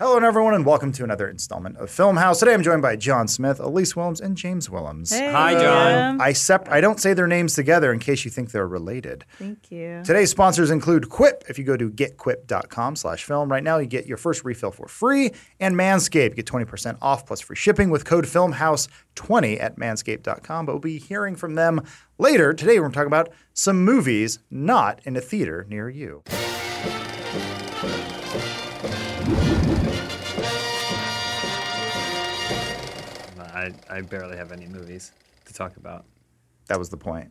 Hello, everyone, and welcome to another installment of Film House. Today, I'm joined by John Smith, Elise Willems, and James Willems. Hey, Hi, John. I sep- I don't say their names together in case you think they're related. Thank you. Today's sponsors include Quip. If you go to getquip.com slash film right now, you get your first refill for free. And Manscaped, you get 20% off plus free shipping with code FILMHOUSE20 at manscaped.com. But we'll be hearing from them later. Today, we're talking about some movies not in a theater near you. I, I barely have any movies to talk about. That was the point.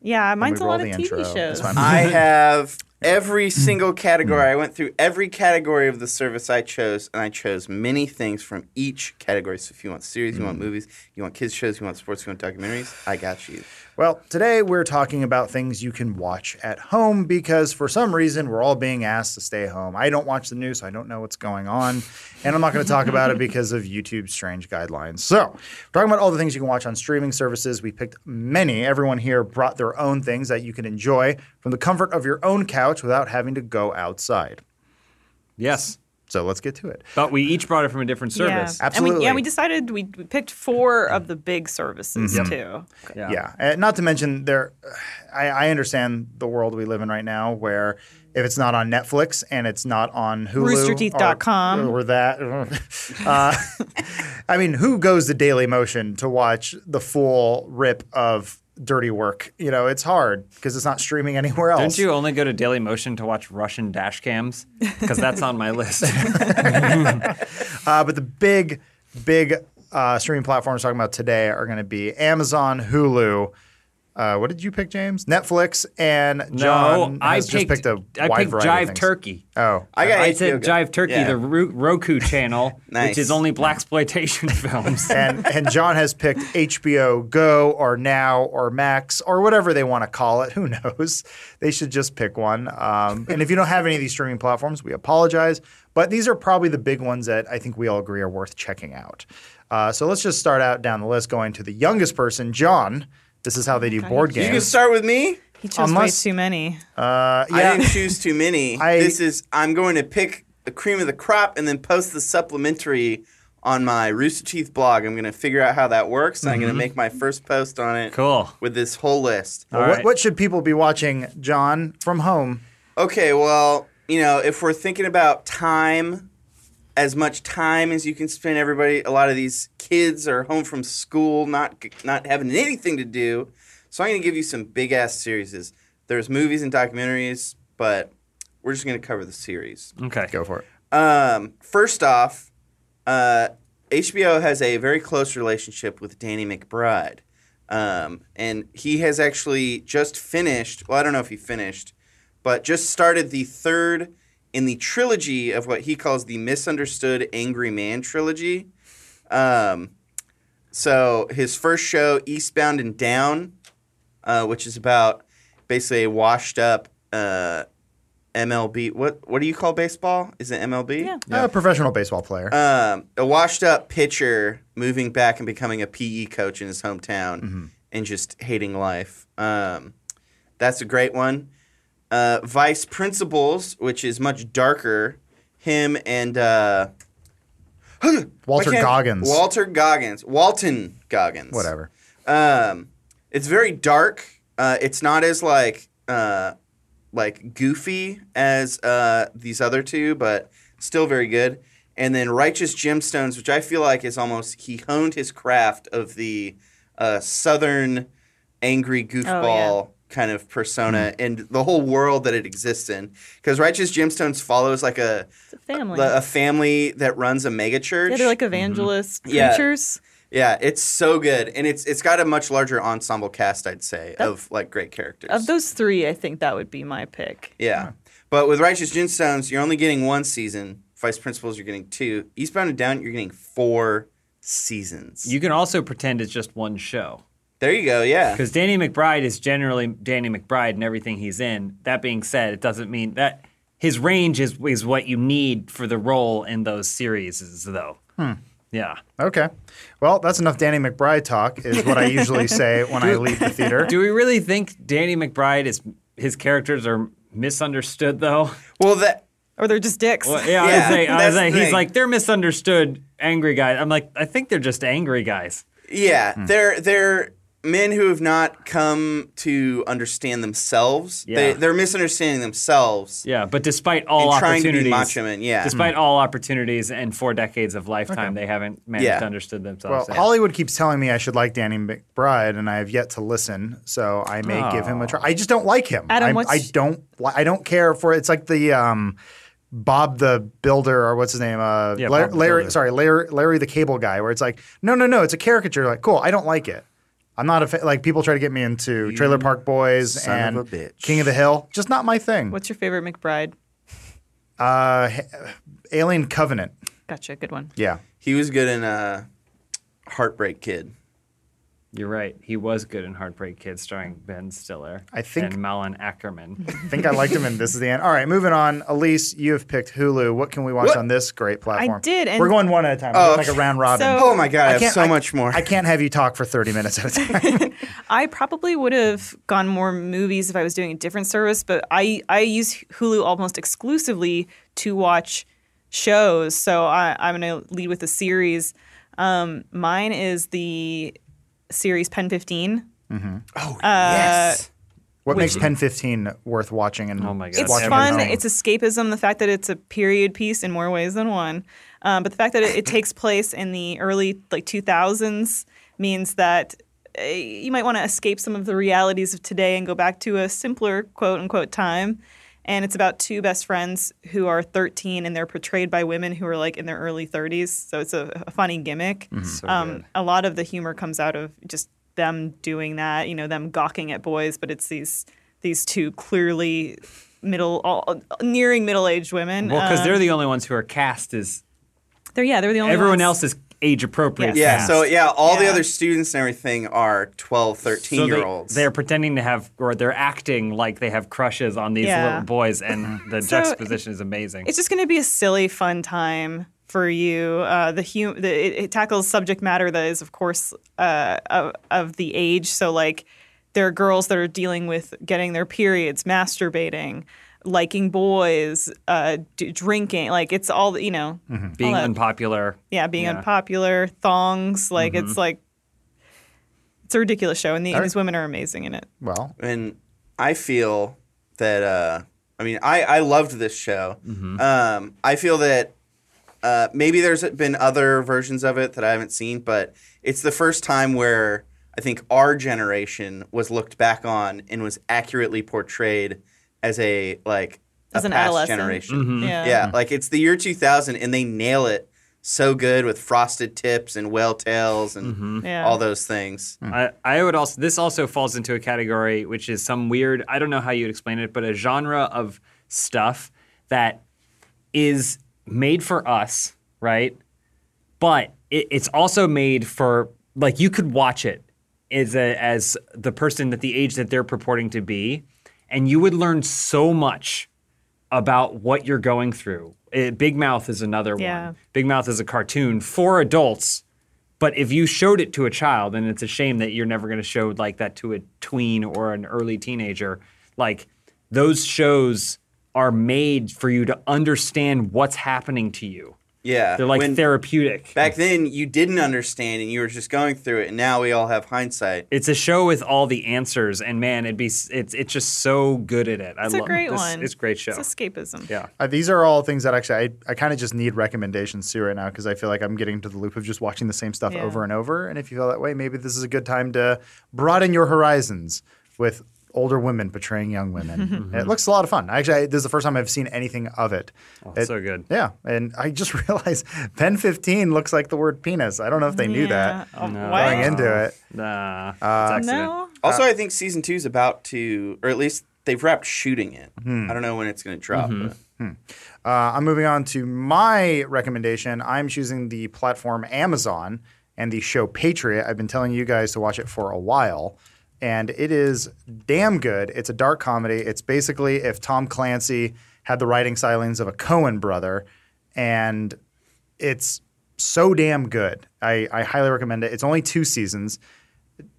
Yeah, mine's a lot of TV intro. Shows. I have every mm. single category. I mm. went through every category of the service I chose, and I chose many things from each category. So if you want series, you want mm. movies, you want kids shows, you want sports, you want documentaries, I got you. Well, today we're talking about things you can watch at home because for some reason we're all being asked to stay home. I don't watch the news, so I don't know what's going on. And I'm not going to talk about it because of YouTube's strange guidelines. So, we're talking about all the things you can watch on streaming services. We picked many. Everyone here brought their own things that you can enjoy from the comfort of your own couch without having to go outside. Yes, So, let's get to it. but we each brought it from a different service. Yeah. And we, yeah, we decided we, we picked four of the big services too. Yeah. And not to mention there I, I understand the world we live in right now where if it's not on Netflix and it's not on Hulu Roosterteeth.com. or, or that uh, I mean who goes to Daily Motion to watch the full rip of dirty work you know it's hard because it's not streaming anywhere else Don't you only go to Daily Motion to watch Russian dash cams? Because that's on my list. Uh, but the big, big uh, streaming platforms talking about today are going to be Amazon, Hulu. Uh, what did you pick, James? Netflix and John no, I has picked, just picked a I wide picked variety Jive. Turkey. Oh, I got I HBO said Go. Jive Turkey, Yeah. the Roku channel, Nice. which is only black exploitation films. and and John has picked HBO Go or Now or Max or whatever they want to call it. Who knows? They should just pick one. Um, and if you don't have any of these streaming platforms, we apologize. But these are probably the big ones that I think we all agree are worth checking out. Uh, so let's just start out down the list, going to the youngest person, John. This is how they do board games. You can games. start with me. He chose Unless- way too many. Uh, I yeah. didn't choose too many. I- this is I'm going to pick the cream of the crop and then post the supplementary on my Rooster Teeth blog. I'm going to figure out how that works. and I'm going to make my first post on it. Cool. With this whole list. Well, All what, right. what should people be watching, John, from home? Okay, well, you know, if we're thinking about time, as much time as you can spend, everybody, a lot of these kids are home from school, not not having anything to do. So I'm going to give you some big ass series. There's movies and documentaries, but we're just going to cover the series. Okay. Go for it. Um, first off, uh, HBO has a very close relationship with Danny McBride. Um, and he has actually just finished, well, I don't know if he finished, but just started the third in the trilogy of what he calls the Misunderstood Angry Man trilogy. Um, so his first show, Eastbound and Down, uh, which is about basically a washed up uh, MLB. What what do you call baseball? Is it MLB? Yeah. A professional baseball player. Um, a washed up pitcher moving back and becoming a PE coach in his hometown and just hating life. Um, that's a great one. Uh, Vice Principals, which is much darker. Him and uh, Walter Goggins. Walter Goggins. Walton Goggins. Whatever. Um, it's very dark. Uh, it's not as like uh, like goofy as uh, these other two, but still very good. And then Righteous Gemstones, which I feel like is almost he honed his craft of the uh, southern angry goofball kind of persona mm-hmm. and the whole world that it exists in. Because Righteous Gemstones follows like a It's a family. a family that runs a megachurch. yeah, they're like evangelist mm-hmm. Yeah. preachers. Yeah, it's so good, and it's it's got a much larger ensemble cast, I'd say, of like great characters. Of those three, I think that would be my pick. yeah, but with Righteous Gemstones, you're only getting one season. Vice Principals, you're getting two. Eastbound and Down, you're getting four seasons. You can also pretend it's just one show. There you go. Yeah, Because Danny McBride is generally Danny McBride in everything he's in. That being said, it doesn't mean that his range is is what you need for the role in those series, though. Yeah. Okay. Well, that's enough Danny McBride talk, is what I usually say when I leave the theater. Do we really think Danny McBride is his characters are misunderstood though? well that or they're just dicks. Well, yeah, I Yeah, was saying, I was the saying, he's thing. like they're misunderstood angry guys. I'm like, I think they're just angry guys. Yeah, Hmm. they're they're men who have not come to understand themselves. They Yeah. they're misunderstanding themselves. Yeah, but despite all And trying to be opportunities, macho men, yeah. despite all opportunities and four decades of lifetime, they haven't managed Yeah. to understand Well, themselves. Yeah. Hollywood keeps telling me I should like Danny McBride, and I have yet to listen. So I may give him a try. I just don't like him. Adam, I, what's- I don't. li- I don't care for. It's like the um, Bob the Builder or what's his name? Uh, Yeah, Larry, Larry Builder. sorry, Larry, Larry the Cable Guy. Where it's like, no, no, no, it's a caricature. Like, cool. I don't like it. I'm not a fa- like people try to get me into Trailer Park Boys son and of a bitch. King of the Hill. Just not my thing. What's your favorite McBride? Uh, H- Alien Covenant. Gotcha, good one. Yeah. He was good in uh, Heartbreak Kid. You're right. He was good in Heartbreak Kid, starring Ben Stiller. I think- and Malin Akerman. I think I liked him, and this is the end. All right, moving on. Elise, you have picked Hulu. What can we watch What? on this great platform? I did, and- we're going one at a time. Oh, like a round robin. So- Oh my god, I, have can't- so much more. I can't have you talk for 30 minutes at a time. I probably would have gone more movies if I was doing a different service, but I, I use Hulu almost exclusively to watch shows. So I, I'm going to lead with a series. Um, mine is the series Pen 15. Mm-hmm. oh yes. what makes Pen 15 worth watching? And Oh my God. It's Watch fun. It's escapism. The fact that it's a period piece in more ways than one, um, but the fact that it, it takes place in the early like 2000s means that uh, you might want to escape some of the realities of today and go back to a simpler quote unquote time. And it's about two best friends who are 13 and they're portrayed by women who are like in their early 30s. So it's a, a funny gimmick. So um, a lot of the humor comes out of just them doing that, you know, them gawking at boys, but it's these these two clearly middle, all, nearing middle aged women. Well, because Um, they're the only ones who are cast as they're yeah, they're the only everyone ones. else is age appropriate. Yes. Yeah, cast. so yeah, all the other students and everything are 12, 13 So year they, olds. they're pretending to have, or they're acting like they have crushes on these Yeah. little boys, and the So juxtaposition is amazing. It's just going to be a silly, fun time for you. Uh, the, hum- the it, it tackles subject matter that is, of course, uh, of, of the age. So like, there are girls that are dealing with getting their periods, masturbating, liking boys, uh, d- drinking. Like it's all you know. Being that- unpopular. Yeah, being Yeah. unpopular, thongs. Like it's like. It's a ridiculous show, and, the, and these women are amazing in it. well, and I feel that uh, I mean I I loved this show. Mm-hmm. Um, I feel that uh, maybe there's been other versions of it that I haven't seen, but it's the first time where I think our generation was looked back on and was accurately portrayed as a like As a an past adolescent. generation. Yeah. Yeah, like it's the year 2000 and they nail it so good with frosted tips and whale tails and Mm-hmm. Yeah. all those things. I, I would also this also falls into a category which is some weird I don't know how you'd explain it, but a genre of stuff that is made for us, right? But it, it's also made for like you could watch it as a, as the person at the age that they're purporting to be, and you would learn so much about what you're going through. Uh, Big Mouth is another Yeah. one. Big Mouth is a cartoon for adults, but if you showed it to a child, and it's a shame that you're never going to show like that to a tween or an early teenager, like those shows are made for you to understand what's happening to you. Yeah. They're like when- therapeutic. Back then, you didn't understand and you were just going through it, and now we all have hindsight. It's a show with all the answers, and man, it'd be it's it's just so good at it. It's I a love great this, one. It's a great show. It's escapism. yeah. uh, these are all things that actually I, I kind of just need recommendations to right now because I feel like I'm getting into the loop of just watching the same stuff Yeah. over and over. And if you feel that way, maybe this is a good time to broaden your horizons with older women portraying young women. it looks a lot of fun. Actually, I, this is the first time I've seen anything of it. It- so good. Yeah, and I just realized Pen 15 looks like the word penis. I don't know if they knew that Yeah. Oh, No. what? going into it. Nah, Uh. No. Also, I think season two is about to, or at least they've wrapped shooting it. Hmm. I don't know when it's going to drop. Mm-hmm. but- Uh, I'm moving on to my recommendation. I'm choosing the platform Amazon and the show Patriot. I've been telling you guys to watch it for a while, and it is damn good. It's a dark comedy. It's basically if Tom Clancy had the writing stylings of a Coen brother, and it's so damn good. I, I highly recommend it. It's only two seasons.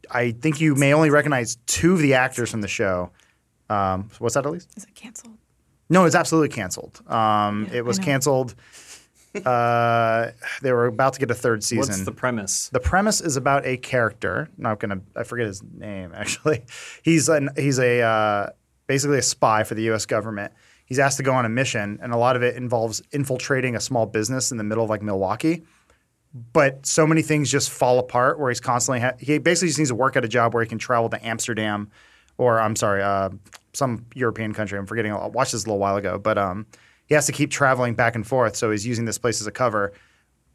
I think you may only recognize two of the actors from the show. Um, what's that, Elise? Is it canceled? No, it's absolutely canceled. Um, it was canceled. Uh, they were about to get a third season. What's the premise? The premise is about a character. Not gonna. I forget his name actually. He's an he's a uh, basically a spy for the U.S. government. He's asked to go on a mission, and a lot of it involves infiltrating a small business in the middle of like Milwaukee. But so many things just fall apart. Where he's constantly ha- he basically just needs to work at a job where he can travel to Amsterdam, or I'm sorry, uh, some European country. I'm forgetting. I watched this a little while ago, but um, he has to keep traveling back and forth. So he's using this place as a cover.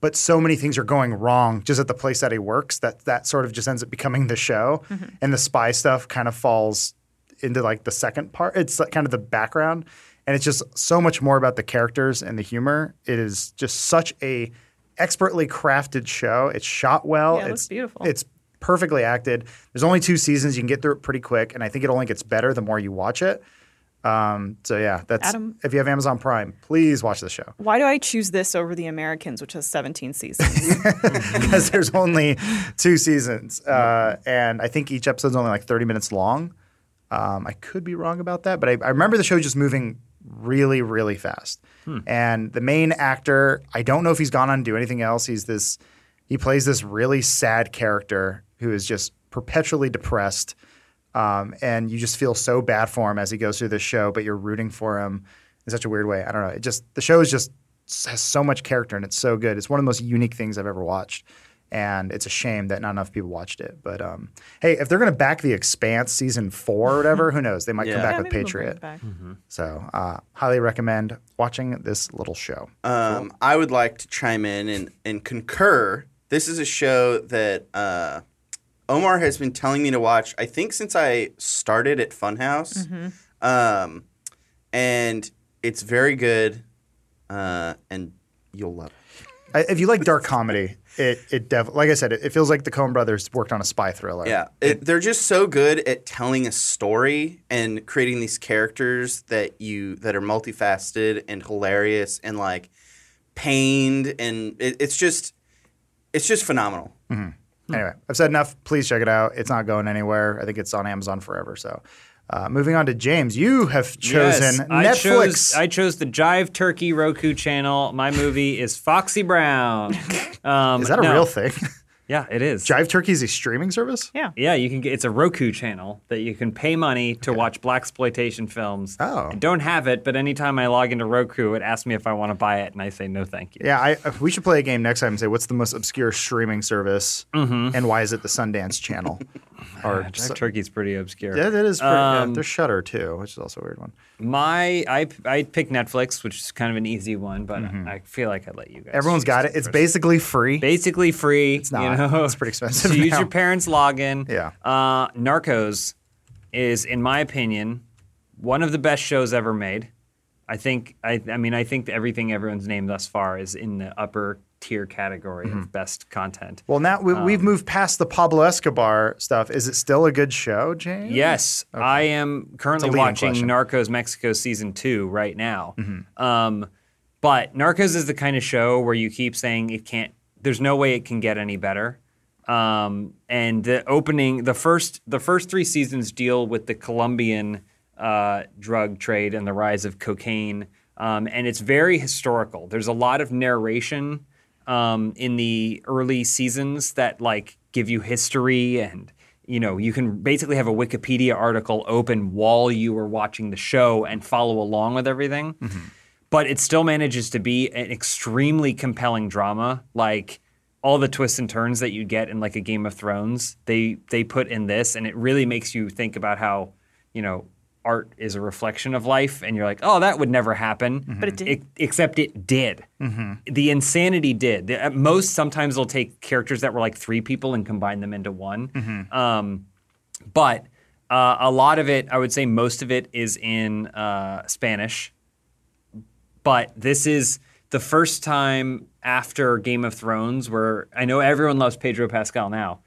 But so many things are going wrong just at the place that he works that that sort of just ends up becoming the show. Mm-hmm. And the spy stuff kind of falls into like the second part. It's like kind of the background. And it's just so much more about the characters and the humor. It is just such a expertly crafted show. It's shot well. Yeah, it it's beautiful. it's perfectly acted. There's only two seasons. You can get through it pretty quick. And i think it only gets better the more you watch it um, so yeah that's Adam- if you have amazon prime please watch the show Why do I choose this over The Americans, which has 17 seasons? because there's only two seasons, uh, and I think each episode's only like 30 minutes long. Um, I could be wrong about that, but I, I remember the show just moving really, really fast. And the main actor, I don't know if he's gone on to do anything else. He's this, he plays this really sad character who is just perpetually depressed. Um, and you just feel so bad for him as he goes through this show, but you're rooting for him in such a weird way. I don't know. It just the show is just has so much character and it's so good. It's one of the most unique things I've ever watched, and it's a shame that not enough people watched it. But um, hey, if they're gonna back the Expanse season four or whatever, who knows? They might come back Yeah, with maybe we'll bring Patriot. So uh, highly recommend watching this little show. Um, I would like to chime in and, and concur. This is a show that uh, Omar has been telling me to watch, I think, since I started at Funhaus. Um, and it's very good, uh, and you'll love it. I, if you like dark comedy, it it def- like I said, it, it feels like the Coen Brothers worked on a spy thriller. Yeah, it, they're just so good at telling a story and creating these characters that you that are multifaceted and hilarious and like pained, and it, it's just it's just phenomenal. Anyway, I've said enough. Please check it out. It's not going anywhere. I think it's on Amazon forever. So, uh, moving on to James, you have chosen Yes, I Netflix. chose, I chose the Jive Turkey Roku channel. My movie is Foxy Brown. Um, Is that a no. real thing? Yeah, it is. Jive Turkey is a streaming service. Yeah. Yeah, you can get it's a Roku channel that you can pay money to watch black exploitation films. Oh. I don't have it, but anytime I log into Roku, it asks me if I want to buy it, and I say no, thank you. Yeah, I, uh, we should play a game next time and say what's the most obscure streaming service mm-hmm. and why is it the Sundance Channel? or Jive Turkey's pretty obscure. yeah, that is. Pretty, yeah, Um, there's Shudder too, which is also a weird one. My I I picked Netflix, which is kind of an easy one, but I feel like I'd let you guys. Everyone's got it it. It's basically free. basically free. It's not. You know? It's pretty expensive So use your parents' login. Yeah. Uh, Narcos is, in my opinion, one of the best shows ever made. I think. I, I mean, I think everything everyone's named thus far is in the upper tier category Mm-hmm. of best content. well, now we, Um, we've moved past the Pablo Escobar stuff. Is it still a good show, James? Yes, I am currently watching question. Narcos Mexico season two right now. Mm-hmm. Um, but Narcos is the kind of show where you keep saying it can't. There's no way it can get any better. Um, and the opening, the first, the first three seasons deal with the Colombian uh, drug trade and the rise of cocaine, um, and it's very historical. There's a lot of narration um, in the early seasons that like give you history and you know you can basically have a wikipedia article open while you are watching the show and follow along with everything. But it still manages to be an extremely compelling drama. Like all the twists and turns that you get in like a game of thrones they they put in this and it really makes you think about how you know art is a reflection of life and you're like oh that would never happen But it did. Ex- except it did. The insanity did. The- At most, sometimes they'll take characters that were like three people and combine them into one. Um, but uh, a lot of it, I would say most of it is in uh, Spanish. But this is the first time after Game of Thrones where I know everyone loves Pedro Pascal now,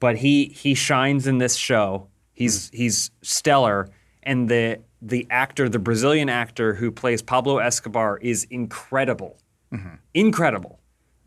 but he he shines in this show. He's he's stellar, and the the actor, the Brazilian actor who plays Pablo Escobar, is incredible, incredible.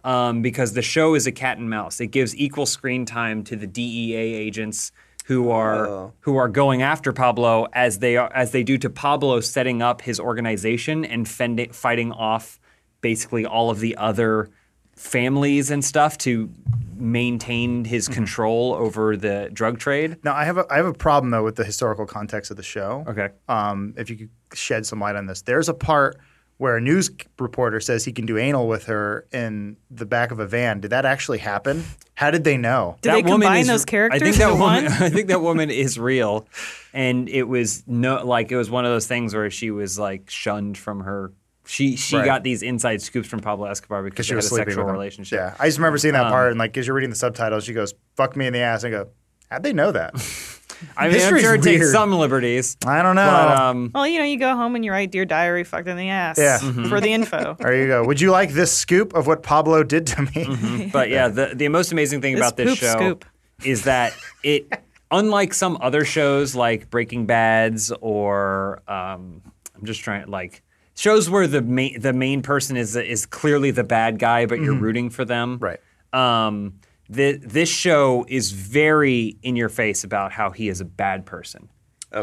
Um, because the show is a cat and mouse. It gives equal screen time to the DEA agents, who are Oh. who are going after Pablo as they are as they do to Pablo setting up his organization and fending, fighting off basically all of the other families and stuff to maintain his control over the drug trade. Now, I have a I have a problem though with the historical context of the show. Okay. Um, if you could shed some light on this, there's a part where a news reporter says he can do anal with her in the back of a van. Did that actually happen? How did they know? Did they woman combine is- those characters I think that woman. I think that woman is real, and it was no like it was one of those things where she was like shunned from her. She she Right. got these inside scoops from Pablo Escobar because Because she she had was a sexual relationship. Yeah, I just remember seeing that part and like as you're reading the subtitles, she goes, "Fuck me in the ass," and I go, "How'd they know that?" I mean, I'm sure it takes some liberties. I don't know. But um, Well, you know, you go home and you write "Dear Diary, fucked in the ass" Yeah. for the info. there you go. Would you like this scoop of what Pablo did to me? Mm-hmm. but yeah, the the most amazing thing This about this show scoop. is that it, unlike some other shows like Breaking Bad's or um, I'm just trying like shows where the main the main person is is clearly the bad guy, but you're rooting for them. Right. Um, the, this show is very in your face about how he is a bad person.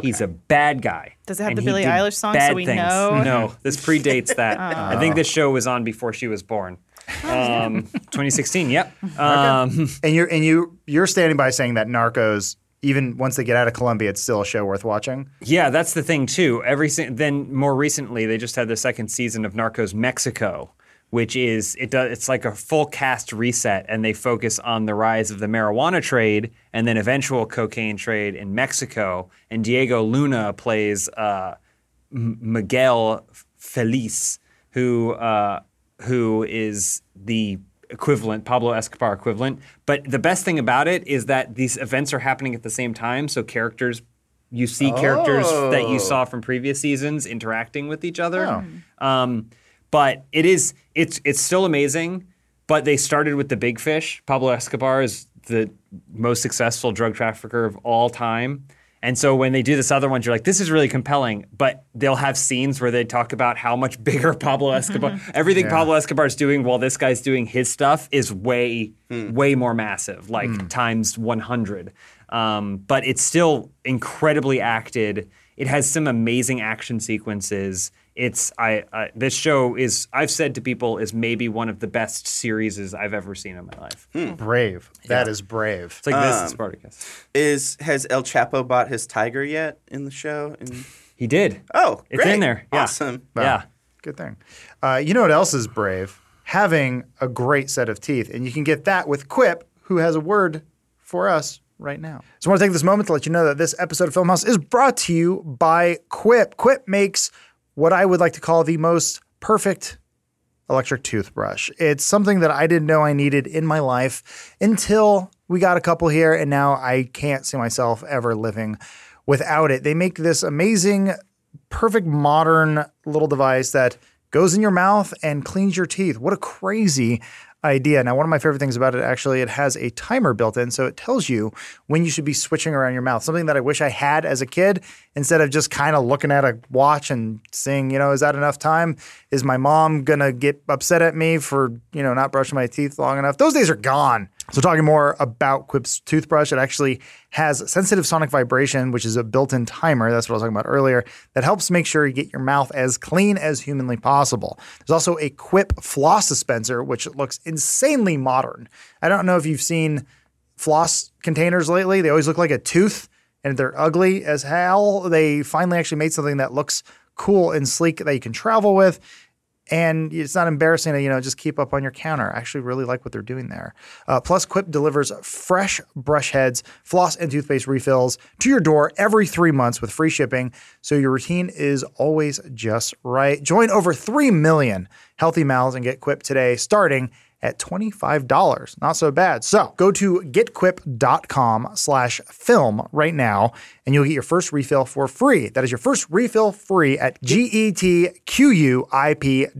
He's a bad guy. Does it have the he Billie Eilish song so bad we things. know? No, this predates that. I think this show was on before she was born. Um, 2016. Yep. Um, and you're and you you're standing by saying that Narcos, even once they get out of Colombia, it's still a show worth watching. Yeah, that's the thing too. Every then more recently, they just had the second season of Narcos Mexico, which is it does it's like a full cast reset, and they focus on the rise of the marijuana trade and then eventual cocaine trade in Mexico. And Diego Luna plays uh, Miguel Félix, who uh, who is the equivalent, Pablo Escobar equivalent. But the best thing about it is that these events are happening at the same time, so characters you see characters that you Oh. saw from previous seasons interacting with each other. Oh. Um, but it is it's it's still amazing. But they started with the big fish. Pablo Escobar is the most successful drug trafficker of all time. And so when they do this other one, you're like, this is really compelling. But they'll have scenes where they talk about how much bigger Pablo mm-hmm. Escobar, everything Pablo Escobar is doing while this guy's doing his stuff is way, hmm. way more massive, like hmm. times 100. Um, but it's still incredibly acted. It has some amazing action sequences. It's I, I this show is I've said to people is maybe one of the best series I've ever seen in my life. Brave. That is brave. It's like this Um, is Spartacus. Is has El Chapo bought his tiger yet in the show? In- He did. oh, It's great. in there. Yeah. Awesome. Yeah. Good thing. Uh, you know what else is brave? Having a great set of teeth. And you can get that with Quip, who has a word for us right now. So I want to take this moment to let you know that this episode of Film House is brought to you by Quip. Quip makes what I would like to call the most perfect electric toothbrush. It's something that I didn't know I needed in my life until we got a couple here, and now I can't see myself ever living without it. They make this amazing, perfect modern little device that goes in your mouth and cleans your teeth. What a crazy idea. Now, one of my favorite things about it actually, it has a timer built in, so it tells you when you should be switching around your mouth. Something that I wish I had as a kid instead of just kind of looking at a watch and saying, you know, is that enough time? Is my mom gonna get upset at me for, you know, not brushing my teeth long enough? Those days are gone. So, talking more about Quip's toothbrush, it actually has sensitive sonic vibration, which is a built in timer. That's what I was talking about earlier, that helps make sure you get your mouth as clean as humanly possible. There's also a Quip floss dispenser, which looks insanely modern. I don't know if you've seen floss containers lately, they always look like a tooth and they're ugly as hell. They finally actually made something that looks cool and sleek that you can travel with and it's not embarrassing to you know just keep up on your counter. I actually really like what they're doing there. Uh, plus, Quip delivers fresh brush heads, floss, and toothpaste refills to your door every three months with free shipping, so your routine is always just right. Join over three million healthy mouths and get Quip today, starting at $25. Not so bad. So go to getquip.com slash film right now and you'll get your first refill for free. That is your first refill free at G-E-T-Q-U-I-P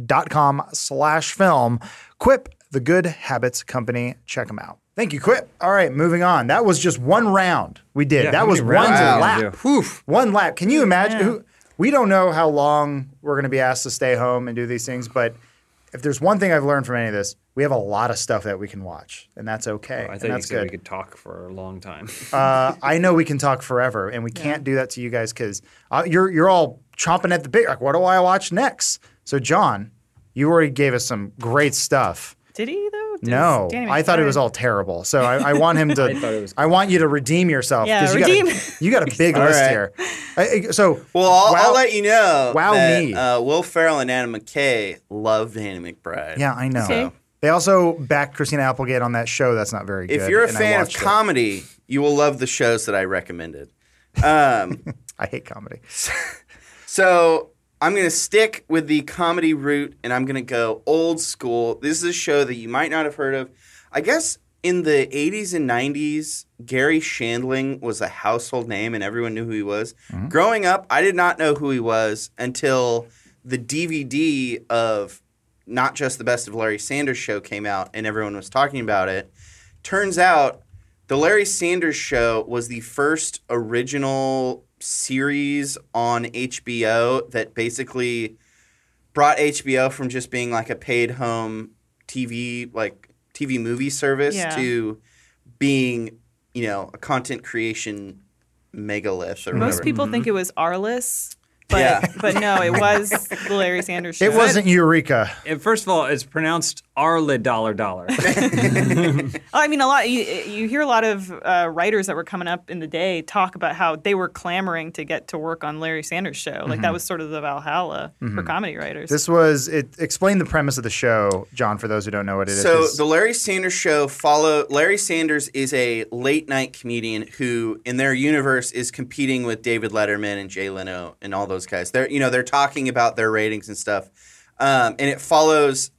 dot com slash film. Quip, the good habits company. Check them out. Thank you, Quip. All right, moving on. That was just one round we did. Yeah, that was one we lap. One lap. Can you imagine? Who, we don't know how long we're going to be asked to stay home and do these things, but if there's one thing I've learned from any of this, we have a lot of stuff that we can watch, and that's okay. I think thought you that's said we could talk for a long time. Uh, I know we can talk forever, and we can't do that to you guys because uh, you're you're all chomping at the bit. Like, what do I watch next? So, John, you already gave us some great stuff. Did he though? Does No, I thought it was all terrible. So I, I want him to. I thought I want you to redeem yourself. Yeah, 'cause you redeem. Got a, you got a big list right. here. I- I- so Well, I'll, wow- I'll let you know. Wow that, me. Uh, Will Ferrell and Adam McKay love Danny McBride. Yeah, I know. Okay. They also backed Christina Applegate on that show. That's not very good. If you're a fan of watched it. comedy, you will love the shows that I recommended. Um, I hate comedy. so I'm going to stick with the comedy route and I'm going to go old school. This is a show that you might not have heard of. I guess in the 80s and 90s, Garry Shandling was a household name and everyone knew who he was. Mm-hmm. Growing up, I did not know who he was until the DVD of not just the best of Larry Sanders show came out and everyone was talking about it. Turns out the Larry Sanders show was the first original series on HBO that basically brought HBO from just being like a paid home TV like TV movie service Yeah. to being, you know, a content creation megalith or Most whatever. people think mm-hmm. it was Arliss, but Yeah. but no, it was the Larry Sanders show. It wasn't Eureka. And First of all, it's pronounced Arla Dollar Dollar. Oh, I mean, a lot. You, you hear a lot of uh, writers that were coming up in the day talk about how they were clamoring to get to work on Larry Sanders' show. Like that was sort of the Valhalla for comedy writers. This was it. Explain the premise of the show, John, for those who don't know what it is. So 'cause- the Larry Sanders show follow Larry Sanders is a late night comedian who in their universe is competing with David Letterman and Jay Leno and all those guys. They're you know they're talking about their ratings and stuff. Um, and it follows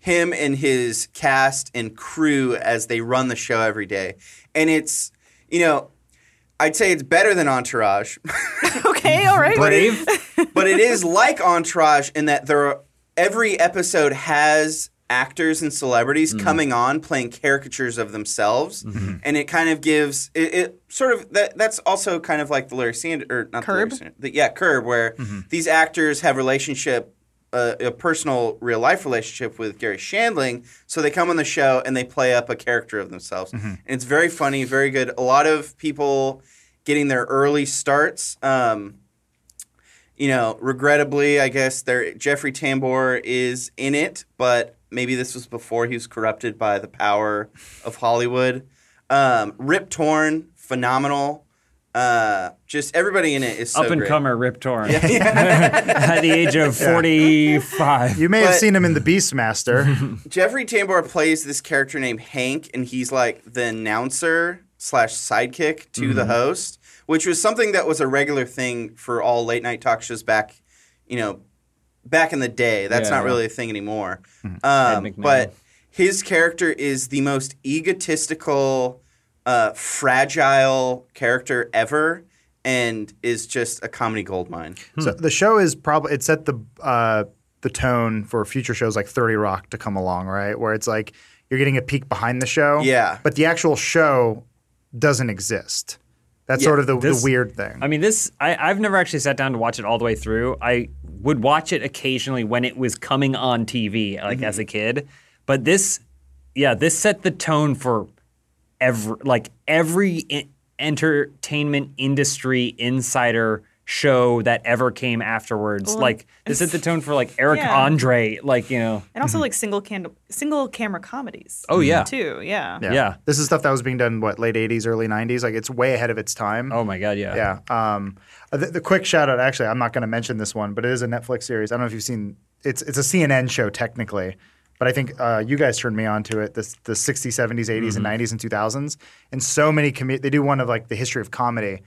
him and his cast and crew as they run the show every day. And it's you know I'd say it's better than Entourage. okay, all right. Brave. but it is like Entourage in that there are, every episode has actors and celebrities mm-hmm. coming on playing caricatures of themselves, mm-hmm. and it kind of gives it, it sort of that that's also kind of like the Larry Sanders or not the Larry Sanders, the, yeah Curb where mm-hmm. these actors have relationship. Uh, a personal real life relationship with Garry Shandling, so they come on the show and they play up a character of themselves, and it's very funny, very good. A lot of people getting their early starts. Um, you know, regrettably, I guess there Jeffrey Tambor is in it, but maybe this was before he was corrupted by the power of Hollywood. Um, Rip Torn, phenomenal. Uh, just everybody in it is so Up and great. comer Rip Torn. At the age of 45. you may have but- seen him in The Beastmaster. Jeffrey Tambor plays this character named Hank, and he's like the announcer slash sidekick to the host, which was something that was a regular thing for all late night talk shows back, you know, back in the day. That's Yeah. not really a thing anymore. Um, McMahon. but his character is the most egotistical, uh, fragile character ever, and is just a comedy goldmine. So the show is probably it set the uh, the tone for future shows like Thirty Rock to come along, right? Where it's like you're getting a peek behind the show, Yeah. but the actual show doesn't exist. That's sort of the, This- the weird thing. I mean, this, I, I've never actually sat down to watch it all the way through. I would watch it occasionally when it was coming on TV, like as a kid. But this, yeah, this set the tone for every, like every I- entertainment industry insider show that ever came afterwards. like, this set the tone for like Eric Yeah. Andre, like, you know. and also like single can single camera comedies. Oh, yeah. too. Yeah. yeah. This is stuff that was being done what late '80s, early '90s. Like it's way ahead of its time. Oh, my God, yeah. Yeah. Um, the, the quick shout out, actually, I'm not going to mention this one, but it is a Netflix series. I don't know if you've seen. It's it's a CNN show technically, but I think uh, you guys turned me on to it. The the 60s, 70s, 80s, and 90s and 2000s, and so many com- they do one of like the history of comedy,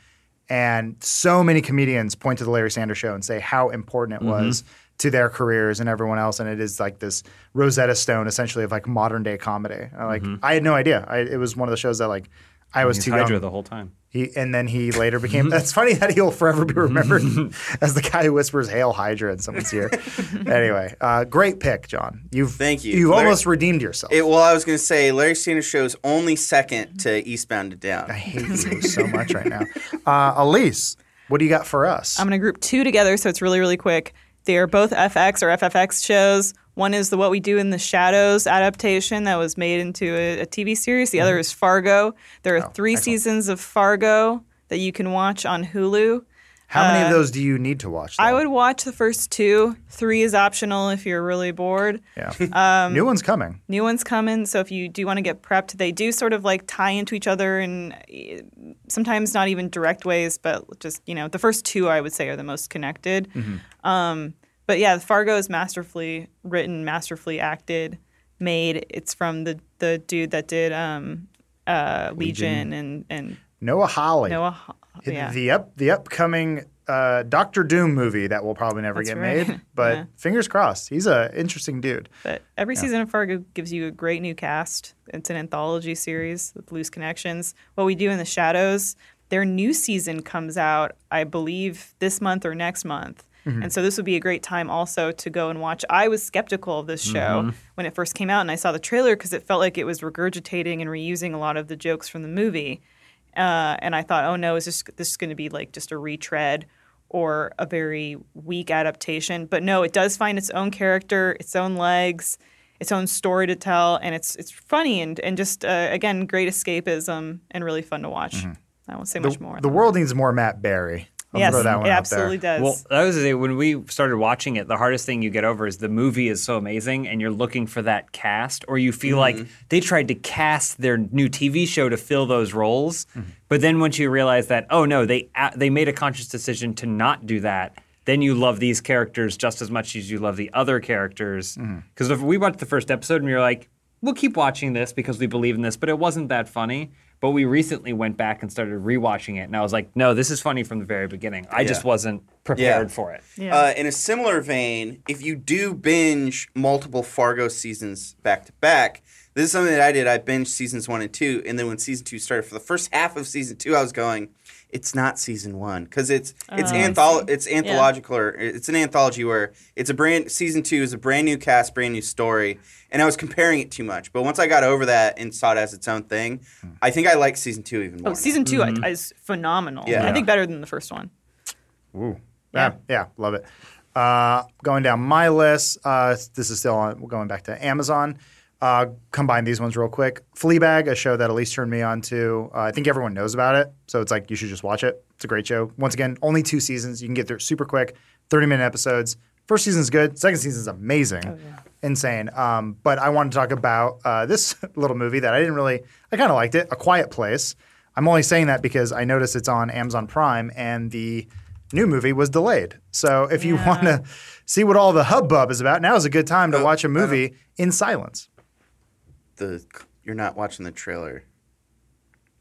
and so many comedians point to the Larry Sanders Show and say how important it was to their careers and everyone else, and it is like this Rosetta Stone essentially of like modern day comedy. Uh, Like I had no idea. I, it was one of the shows that like. I was He's too Hydra young. the whole time. He and then he later became. That's funny that he'll forever be remembered as the guy who whispers "Hail Hydra" in someone's ear. anyway, uh, great pick, John. You've Thank you. You Larry- almost redeemed yourself. It, well, I was going to say Larry Sanders Show is only second to Eastbound and Down. I hate you so much right now, uh, Elise. What do you got for us? I'm going to group two together so it's really, really quick. They are both FX or FFX shows. One is the What We Do in the Shadows adaptation that was made into a, a TV series. The other is Fargo. There are three seasons of Fargo that you can watch on Hulu. How many of those do you need to watch? Uh, I would watch the first two. Three is optional if you're really bored. Yeah. Um, New one's coming. New one's coming, so if you do want to get prepped, they do sort of like tie into each other and sometimes not even direct ways, but just, you know, the first two I would say are the most connected. Um, but yeah, Fargo is masterfully written, masterfully acted, made. It's from the, the dude that did um, uh, Legion. and, and Noah Hawley. Noah. Ho- Yeah. The up the upcoming uh, Doctor Doom movie that will probably never That's get right. made, but Yeah. fingers crossed. He's a interesting dude. But every season of Fargo gives you a great new cast. It's an anthology series with loose connections. What we do in the shadows, their new season comes out, I believe, this month or next month. Mm-hmm. And so this would be a great time also to go and watch. I was skeptical of this show when it first came out, and I saw the trailer because it felt like it was regurgitating and reusing a lot of the jokes from the movie. Uh, and I thought, oh no, is this this is going to be like just a retread or a very weak adaptation? But no, it does find its own character, its own legs, its own story to tell, and it's it's funny and and just uh, again great escapism and really fun to watch. I won't say much more. The world needs more Matt Berry. I'll yes, throw that one it out absolutely there. does. Well, that was the when we started watching it. The hardest thing you get over is the movie is so amazing, and you're looking for that cast, or you feel like mm-hmm. they tried to cast their new TV show to fill those roles. Mm-hmm. But then once you realize that, oh no, they a- they made a conscious decision to not do that. Then you love these characters just as much as you love the other characters. Mm-hmm. Because if we watched the first episode and we were like, we'll keep watching this because we believe in this, but it wasn't that funny. But we recently went back and started rewatching it, and I was like, no, this is funny from the very beginning. I just Yeah. wasn't prepared Yeah. for it. yeah. Uh, in a similar vein, if you do binge multiple Fargo seasons back to back, this is something that I did. I binged seasons one and two, and then when season two started, for the first half of season two, I was going, "It's not season one because it's it's Oh, I antholo- it's anthological or it's an anthology where it's a brand season two is a brand new cast, brand new story, and I was comparing it too much. But once I got over that and saw it as its own thing, I think I like season two even more. oh, now. season 2 I- is phenomenal. Yeah. I think better than the first one. Ooh. Yeah, yeah, love it. Uh, going down my list, uh, this is still on, going back to Amazon. Uh, combine these ones real quick. Fleabag, a show that Elise turned me on to. Uh, I think everyone knows about it, so it's like you should just watch it. It's a great show. Once again, only two seasons. You can get through it super quick, 30 minute episodes. First season's good, second season's amazing, insane. Um, but I want to talk about uh, this little movie that I didn't really, I kind of liked it, A Quiet Place. I'm only saying that because I noticed it's on Amazon Prime and the new movie was delayed. So if you want to see what all the hubbub is about, now is a good time to watch a movie in silence. The you're not watching the trailer.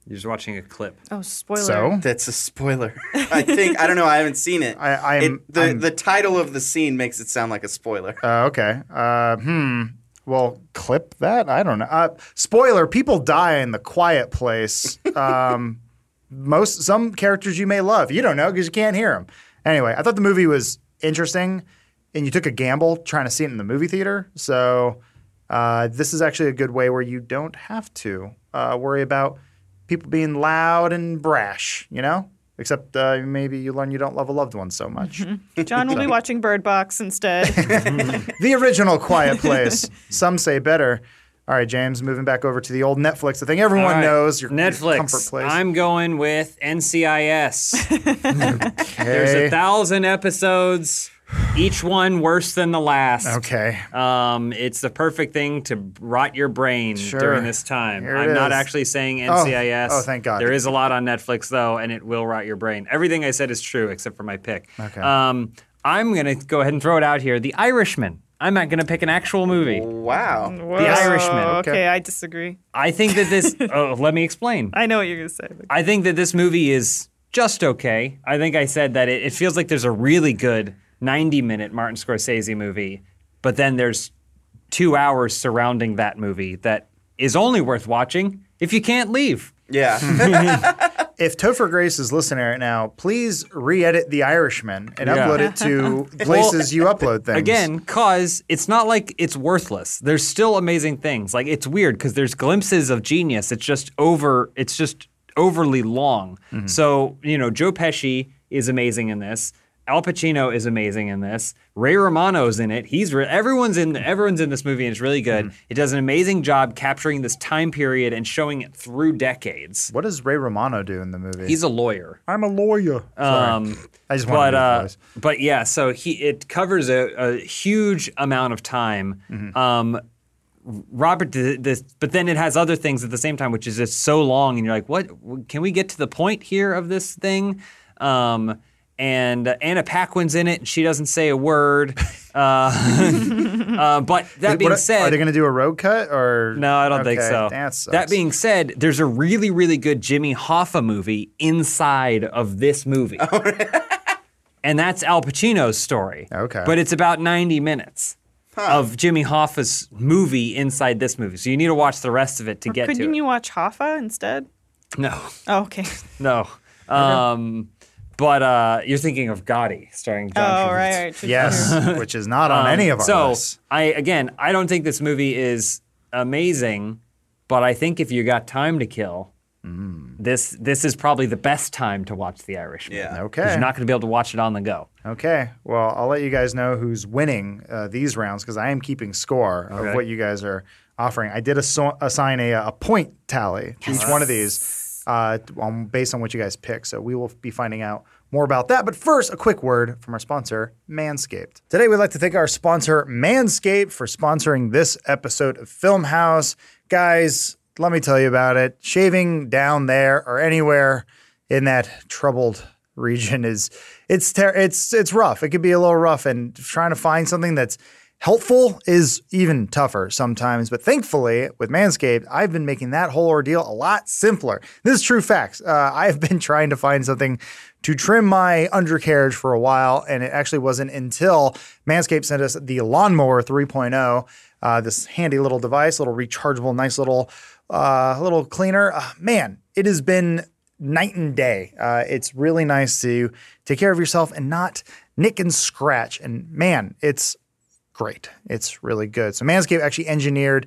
You're just watching a clip. Oh, spoiler. So That's a spoiler. I think I don't know. I haven't seen it. I- I'm- It- the I'm- the title of the scene makes it sound like a spoiler. uh, okay, uh, hmm. Well, clip that. I don't know. Uh, spoiler: People die in the Quiet Place. Um, most some characters you may love, you don't know because you can't hear them. Anyway, I thought the movie was interesting, and you took a gamble trying to see it in the movie theater. So uh, this is actually a good way where you don't have to uh, worry about people being loud and brash. You know, except uh, maybe you learn you don't love a loved one so much. John will be watching Bird Box instead. the original Quiet Place. Some say better. All right, James, moving back over to the old Netflix. The thing everyone All right. knows, your, your Netflix. comfort place. I'm going with NCIS. There's a thousand episodes, each one worse than the last. okay. Um, it's the perfect thing to rot your brain Sure. during this time. Here I'm not is. actually saying NCIS. oh, thank God. There is a lot on Netflix though, and it will rot your brain. Everything I said is true except for my pick. Okay. Um, I'm gonna go ahead and throw it out here. The Irishman. I'm not gonna pick an actual movie. Wow. Whoa, Irishman. Okay. Okay. I disagree. I think that this. oh, let me explain. I know what you're gonna say. but- I think that this movie is just okay. I think I said that it, it feels like there's a really good 90 minute Martin Scorsese movie, but then there's two hours surrounding that movie that is only worth watching if you can't leave. Yeah. if Topher Grace is listening right now, please re-edit The Irishman and Yeah. upload it to places you upload things. Again, cause it's not like it's worthless. There's still amazing things. Like it's weird because there's glimpses of genius. It's just over. It's just overly long. Mm-hmm. So you know, Joe Pesci is amazing in this. Al Pacino is amazing in this. Ray Romano's in it. He's re- everyone's in everyone's in this movie and it's really good. Mm-hmm. It does an amazing job capturing this time period and showing it through decades. What does Ray Romano do in the movie? He's a lawyer. I'm a lawyer. Um, I just wanted but to uh, but yeah, so he it covers a, a huge amount of time. Mm-hmm. Um, Robert did this, but then it has other things at the same time, which is just so long, and you're like, what? Can we get to the point here of this thing? Um, and uh, Anna Paquin's in it, and she doesn't say a word. Uh, uh, but that being What- said, are they going to do a road cut or no, I don't think so. That, that being said, there's a really, really good Jimmy Hoffa movie inside of this movie. and that's Al Pacino's story. Okay. But it's about 90 minutes of Jimmy Hoffa's movie inside this movie. So you need to watch the rest of it to get to Couldn't it. you watch Hoffa instead? No, Oh, okay. no. Um, but uh, you're thinking of Gotti starring Oh, John Travolta. right, right. yes, which is not on any of our Um, so lists. I again, I don't think this movie is amazing, but I think if you got time to kill, Mm. this this is probably the best time to watch The Irishman. Yeah. 'Cause Okay. you're not going to be able to watch it on the go. Okay. Well, I'll let you guys know who's winning uh, these rounds because I am keeping score Okay. of what you guys are offering. I did asso- assign a, a point tally to each one of these uh, um, based on what you guys pick. So we will be finding out more about that. But first, a quick word from our sponsor, Manscaped. Today, we'd like to thank our sponsor, Manscaped, for sponsoring this episode of Filmhaus. Guys, let me tell you about it. Shaving down there or anywhere in that troubled region is it's ter- it's it's rough. It could be a little rough, and trying to find something that's helpful is even tougher sometimes. But thankfully, with Manscaped, I've been making that whole ordeal a lot simpler. This is true facts. Uh, I've been trying to find something to trim my undercarriage for a while, and it actually wasn't until Manscaped sent us the Lawnmower 3.0, uh, this handy little device, little rechargeable, nice little uh, little cleaner. Uh, man, it has been night and day. Uh, it's really nice to take care of yourself and not nick and scratch. And man, it's great. It's really good. So Manscaped actually engineered,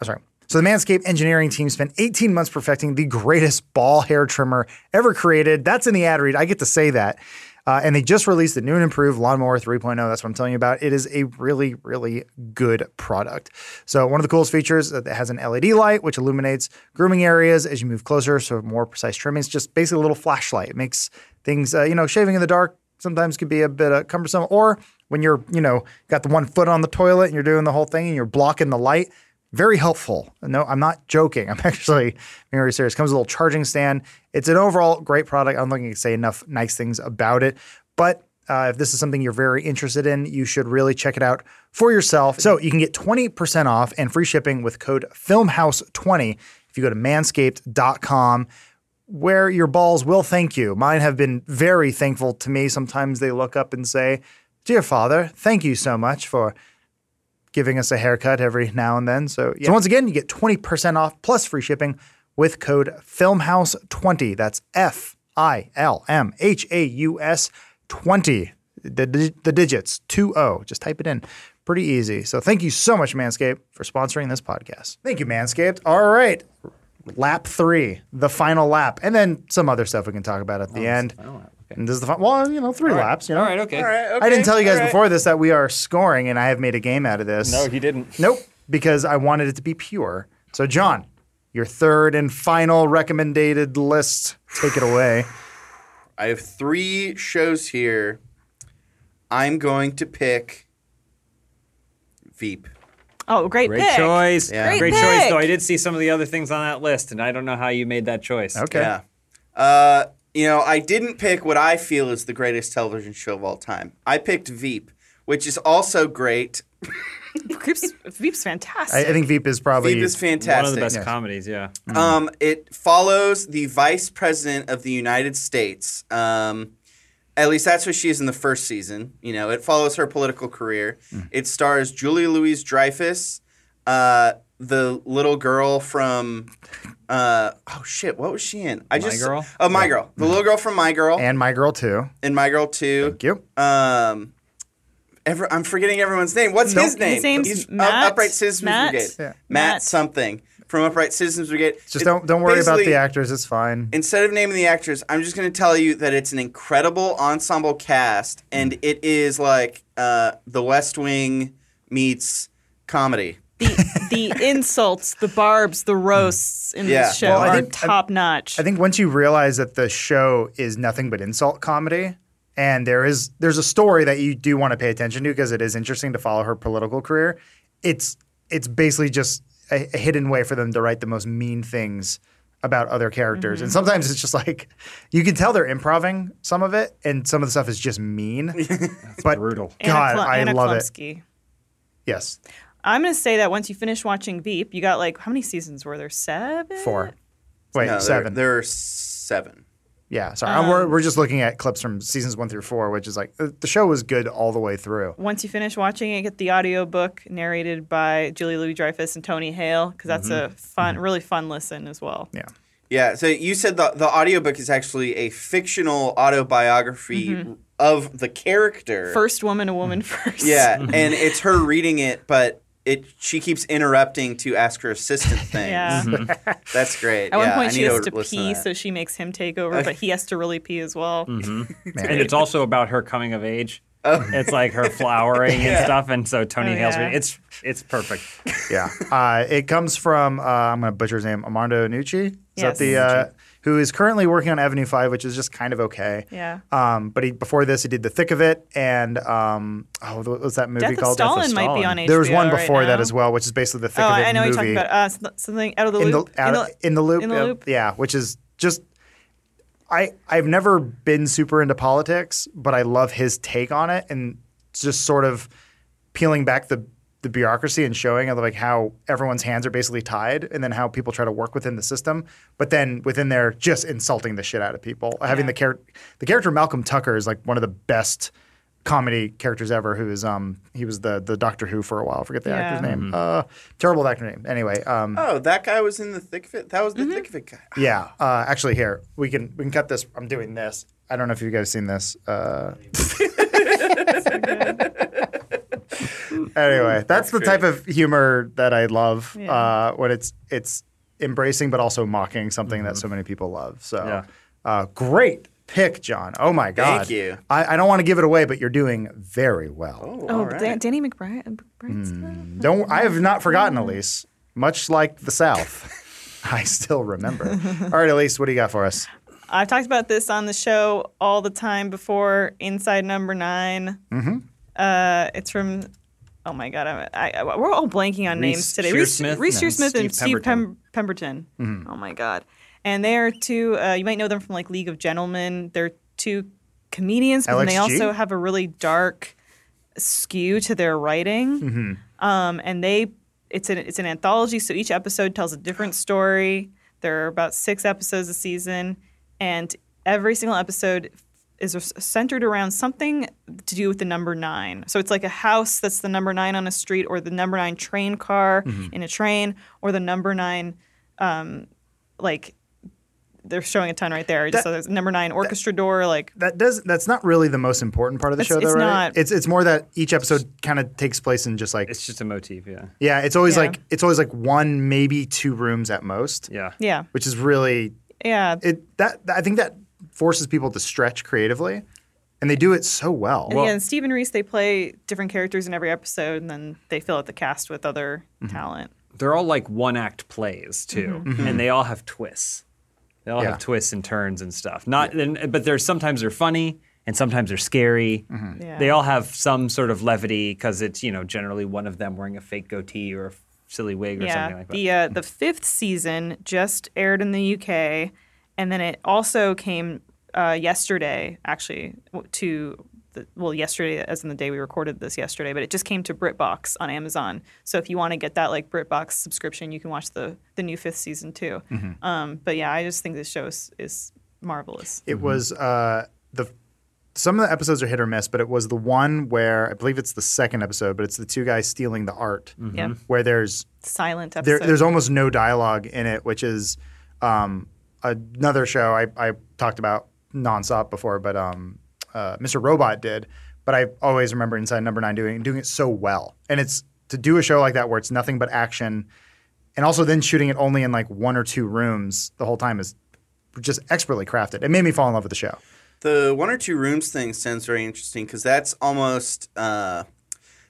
oh, sorry. So the Manscaped engineering team spent 18 months perfecting the greatest ball hair trimmer ever created. That's in the ad read. I get to say that. Uh, and they just released the new and improved Lawnmower 3.0. That's what I'm telling you about. It is a really, really good product. So one of the coolest features that it has an LED light which illuminates grooming areas as you move closer, so more precise trimming. It's just basically a little flashlight. It makes things, uh, you know, shaving in the dark sometimes can be a bit uh, cumbersome. Or when you're, you know, got the one foot on the toilet and you're doing the whole thing and you're blocking the light. Very helpful. No, I'm not joking. I'm actually very serious. Comes with a little charging stand. It's an overall great product. I don't think I can say enough nice things about it. But uh, if this is something you're very interested in, you should really check it out for yourself. So you can get 20% off and free shipping with code FILMHAUS20 if you go to manscaped.com where your balls will thank you. Mine have been very thankful to me. Sometimes they look up and say, Dear Father, thank you so much for giving us a haircut every now and then. So, yeah. so once again, you get 20% off plus free shipping with code FILMHAUS20. That's F I L M H A U S 20. The, the digits 20. Just type it in. Pretty easy. So, thank you so much, Manscaped, for sponsoring this podcast. Thank you, Manscaped. All right. Lap three, the final lap, and then some other stuff we can talk about at the oh, end. And this is the fun. Well, you know, three laps. You know, All right, okay. All right, okay, I didn't tell you guys all right. before this that we are scoring, and I have made a game out of this. No, he didn't. Nope, because I wanted it to be pure. So, John, your third and final recommended list. Take it away. I have three shows here. I'm going to pick Veep. Oh, great, Great pick. choice. Yeah. Great Great choice, though. I did see some of the other things on that list, and I don't know how you made that choice. Okay. Yeah. Uh, you know, I didn't pick what I feel is the greatest television show of all time. I picked Veep, which is also great. Veep's, Veep's fantastic. I, I think Veep is probably Veep is fantastic. One of the best Yes. comedies, yeah. Um, it follows the vice president of the United States. Um, at least that's what she is in the first season. You know, it follows her political career. It stars Julia Louise Dreyfus, uh, the little girl from. Uh, oh shit! What was she in? I My just Girl? Oh, My Girl. The little girl from My Girl and My Girl too. and My Girl Two. Thank you. Um, ever, I'm forgetting everyone's name. What's Nope. his name? His name's He's Up- Matt- Upright Citizens Matt? Brigade. Yeah. Matt Matt- something from Upright Citizens Brigade. Just It- don't don't worry about the actors. It's fine. Instead of naming the actors, I'm just going to tell you that it's an incredible ensemble cast, and it is like uh, The West Wing meets comedy. The the insults, the barbs, the roasts in Yeah. this show Well, I are think- top notch. I think once you realize that the show is nothing but insult comedy, and there is there's a story that you do want to pay attention to because it is interesting to follow her political career. It's it's basically just a, a hidden way for them to write the most mean things about other characters, Mm-hmm. and sometimes it's just like you can tell they're improving some of it, and some of the stuff is just mean. but brutal. Anna God, Klum- I Anna love it. Yes, I'm gonna say that once you finish watching Veep, you got like how many seasons were there? Seven. four. Wait, No, there- seven. There are seven. Yeah, sorry. Um, we're, we're just looking at clips from seasons one through four, which is like the, the show was good all the way through. Once you finish watching it, get the audiobook narrated by Julie Louis Dreyfus and Tony Hale because that's Mm-hmm. a fun, really fun listen as well. Yeah. Yeah, so you said the the audiobook is actually a fictional autobiography of the character. Mm-hmm. First woman, a woman first. Yeah, and it's her reading it, but it she keeps interrupting to ask her assistant things. Yeah. That's great. At one point, I she has to, to pee, to so she makes him take over, but he has to really pee as well. and it's also about her coming of age. Oh. It's like her flowering and stuff, and so Tony Oh, Hale's yeah. reading. It's it's perfect. Yeah. Uh, it comes from, uh, I'm going to butcher his name, Armando Iannucci. Is Yes. that the, uh, who is currently working on Avenue 5, which is just kind of okay. Yeah. Um, but he, before this, he did The Thick of It and, um, oh, what was that movie Death of called? Stalin might be on HBO. There was one right before that as well, which is basically The Thick Oh, of It I I know movie. you're talking about. Uh, something out of the in loop. the, out of- in the loop. in the yeah, loop. Yeah, which is just I I've never been super into politics, but I love his take on it and just sort of peeling back the the bureaucracy and showing of like how everyone's hands are basically tied and then how people try to work within the system, but then within there just insulting the shit out of people. Having the character the character Malcolm Tucker is like one of the best comedy characters ever who is um he was the the Doctor Who for a while. I forget the Yeah. actor's name. Uh terrible actor name. Anyway, um Oh, that guy was in the thick of it. That was the Mm-hmm. thick of it guy. yeah. Uh, actually, here we can we can cut this. I'm doing this. I don't know if you guys seen this. Uh, anyway, that's the type of humor that I love Yeah. uh, when it's it's embracing but also mocking something that so many people love. So, Yeah. uh, great pick, John. Oh my God. Thank you. I, I don't want to give it away, but you're doing very well. Oh, Oh, all Dan- Danny McBride. McBride's in that? Don't I have not forgotten Elise, much like the South. I still remember. All right, Elise, what do you got for us? I've talked about this on the show all the time before. Inside Number 9 Mm-hmm. Uh, it's from. Oh my God, I'm, I, I, we're all blanking on Reece names today. Reece, Shearsmith Reece and Shearsmith and Steve Steve Pem- Pemberton. Oh my God, and they are two. Uh, you might know them from like League of Gentlemen. They're two comedians, but they also have a really dark skew to their writing. Um, and they it's an it's an anthology, so each episode tells a different story. There are about six episodes a season, and every single episode is centered around something to do with the number nine. So it's like a house that's the number nine on a street, or the number nine train car in a train, or the number nine, um, like they're showing a ton right there. Just That- so there's number nine orchestra door, like that does that's not really the most important part of the show though it's right not. it's it's more that each episode kind of takes place in just like It's just a motif. Yeah. yeah it's always Yeah. like it's always like one maybe two rooms at most Yeah. yeah, which is really yeah. it that i think that forces people to stretch creatively and they do it so well And yeah, and Steve and Reece, they play different characters in every episode, and then they fill out the cast with other Mm-hmm. talent. They're all like one act plays too, and they all have twists. They all Yeah. have twists and turns and stuff. Not, and, but there's sometimes they're funny and sometimes they're scary. Yeah. They all have some sort of levity because it's you know generally one of them wearing a fake goatee or a silly wig or something Yeah, like that. the uh, the fifth season just aired in the UK, and then it also came uh, yesterday, actually, to the, well, yesterday, as in the day we recorded this yesterday, but it just came to BritBox on Amazon. So if you want to get that like BritBox subscription, you can watch the the new fifth season too. Mm-hmm. Um, but yeah, I just think this show is, is marvelous. it was uh the some of the episodes are hit or miss but it was the one where i believe it's the second episode but it's the two guys stealing the art Yeah, where there's silent there, there's almost no dialogue in it, which is um, another show I, I talked about nonstop before, but um, uh, Mr. Robot did. But I always remember Inside Number Nine doing doing it so well, and it's to do a show like that where it's nothing but action. and also then shooting it only in like one or two rooms the whole time is just expertly crafted. It made me fall in love with the show. The one or two rooms thing sounds very interesting because that's almost. Uh,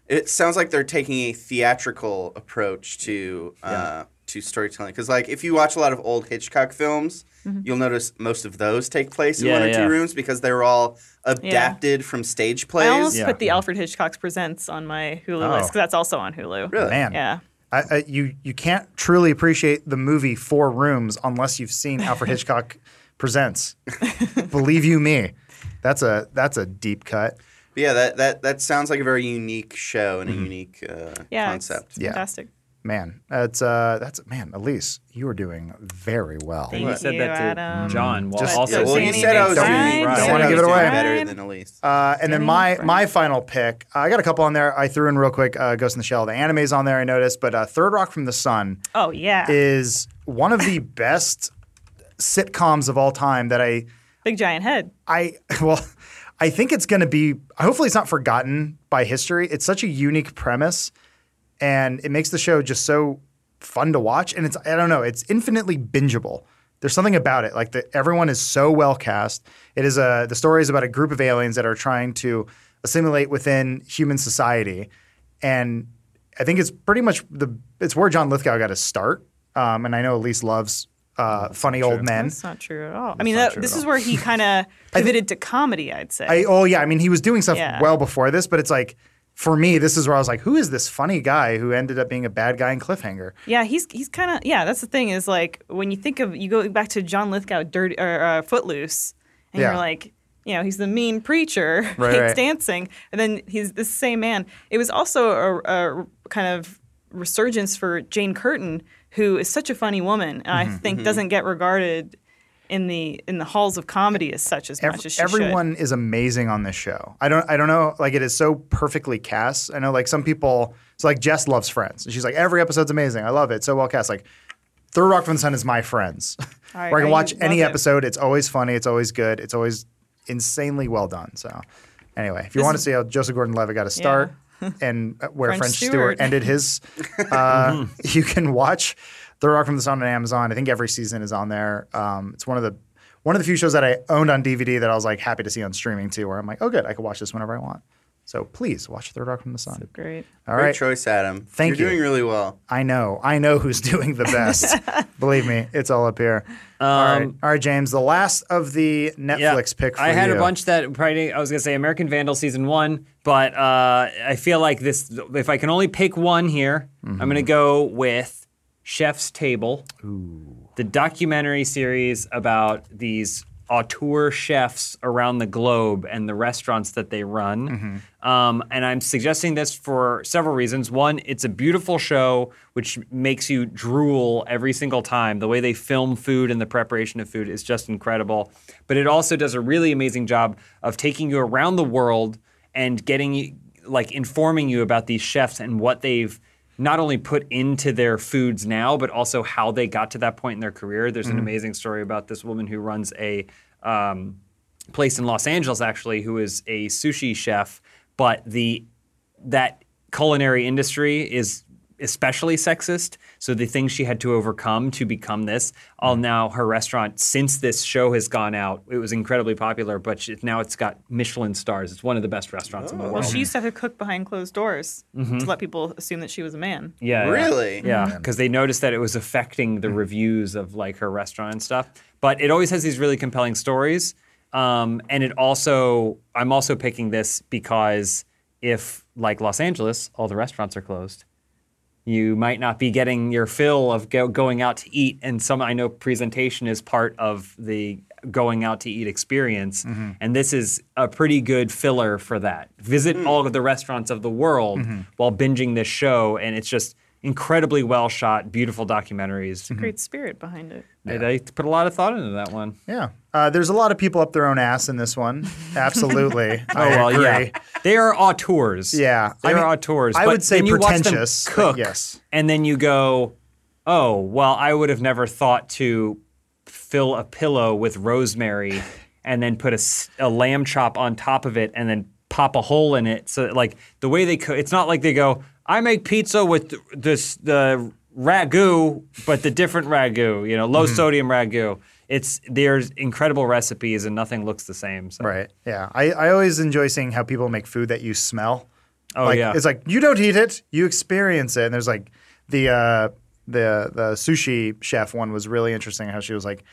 it sounds like they're taking a theatrical approach to uh, to storytelling. Because like if you watch a lot of old Hitchcock films, you'll notice most of those take place in Yeah, one or yeah. two rooms because they were all adapted from stage plays. I almost Yeah. put the Alfred Hitchcock Presents on my Hulu Oh. list because that's also on Hulu. Really? Man, Yeah. I, I, you you can't truly appreciate the movie Four Rooms unless you've seen Alfred Hitchcock Presents. Believe you me, that's a that's a deep cut. But yeah, that, that that sounds like a very unique show and a unique uh, Yeah. it's- concept. It's Yeah. fantastic. Man, that's uh that's man, Elise, you are doing very well. Thank You said that to Adam. John while Just- also Yeah, well, you singing said I was Don't doing, Right. you Right. said Don't wanna give it away. better than Elise. Uh, and then my my final pick, I got a couple on there. I threw in real quick. Uh, Ghost in the Shell. The anime's on there. I noticed, but uh, Third Rock from the Sun Oh, yeah. is one of the best sitcoms of all time. That I Big giant head. I well, I think it's going to be. Hopefully, it's not forgotten by history. It's such a unique premise, and it makes the show just so fun to watch. And it's I don't know, it's infinitely bingeable. There's something about it, like that everyone is so well cast. It is a the story is about a group of aliens that are trying to assimilate within human society, and I think it's pretty much the it's where John Lithgow got his start. Um, and I know Elise loves uh, funny old men. That's not true at all. I mean, that, this is all. where he kind of pivoted to comedy, I'd say. I, oh yeah, I mean he was doing stuff Yeah. well before this, but it's like for me, this is where I was like, who is this funny guy who ended up being a bad guy in Cliffhanger? yeah, he's he's kind of yeah. That's the thing is like when you think of you go back to John Lithgow, Dirty or uh, Footloose, and Yeah. you're like, you know, he's the mean preacher, Right, hates right. dancing, and then he's the same man. It was also a, a kind of resurgence for Jane Curtin, who is such a funny woman, and Mm-hmm, I think doesn't get regarded in the in the halls of comedy as such as Ev- much as she should. everyone is amazing on this show. I don't I don't know like it is so perfectly cast. I know like some people it's like Jess loves Friends. And she's like every episode's amazing. I love it. So well cast. Like Third Rock from the Sun is my Friends. I- Where I can I watch any it. episode. It's always funny. It's always good. It's always insanely well done. So anyway, if you This want to see how Joseph Gordon-Levitt got to start and uh, where French French, Stewart. Stewart. ended his, uh, you can watch Third Rock from the Sun on Amazon. I think every season is on there. Um, it's one of the one of the few shows that I owned on DVD that I was like happy to see on streaming too, where I'm like, oh good, I can watch this whenever I want. So please watch Third Rock from the Sun. Great. All Great right. choice, Adam. Thank You're you. doing really well. I know. I know who's doing the best. Believe me, it's all up here. all right. All right, James. The last of the Netflix pick for I had you. a bunch that probably I was gonna say American Vandal season one, but uh, I feel like this. If I can only pick one here, I'm Mm-hmm. gonna go with Chef's Table, the documentary series about these auteur chefs around the globe and the restaurants that they run. Mm-hmm. Um, and I'm suggesting this for several reasons. One, it's a beautiful show which makes you drool every single time. The way they film food and the preparation of food is just incredible. But it also does a really amazing job of taking you around the world and getting you, like, informing you about these chefs and what they've not only put into their foods now, but also how they got to that point in their career. There's an amazing story about this woman who runs a um, place in Los Angeles, actually, who is a sushi chef, but the that culinary industry is especially sexist. So the things she had to overcome to become this, all now her restaurant since this show has gone out, it was incredibly popular, but she, now it's got Michelin stars. It's one of the best restaurants in the world. Well, she used to have to cook behind closed doors Mm-hmm. to let people assume that she was a man. Yeah. yeah. Really? Yeah, because they noticed that it was affecting the reviews of like her restaurant and stuff. But it always has these really compelling stories. Um, and it also, I'm also picking this because if, like Los Angeles, all the restaurants are closed, you might not be getting your fill of go, going out to eat. And some, I know presentation is part of the going out to eat experience. Mm-hmm. And this is a pretty good filler for that. Visit mm. all of the restaurants of the world mm-hmm. while binging this show. And it's just incredibly well shot, beautiful documentaries. Great spirit behind it. They, they put a lot of thought into that one. Yeah. Uh, there's a lot of people up their own ass in this one. Absolutely. Oh well, agree. yeah, they are auteurs. Yeah. they I are mean, auteurs. I would say then you watch them pretentious, cook, yes. and then you go, "Oh, well, I would have never thought to fill a pillow with rosemary, and then put a, a lamb chop on top of it, and then pop a hole in it." So, like the way they cook, it's not like they go, "I make pizza with this the ragu, but the different ragu, you know, low sodium ragu. It's there's incredible recipes and nothing looks the same. So. Right. Yeah. I, I always enjoy seeing how people make food that you smell. Oh like, yeah. It's like you don't eat it, you experience it. And there's like the uh, the the sushi chef one was really interesting. How she was like,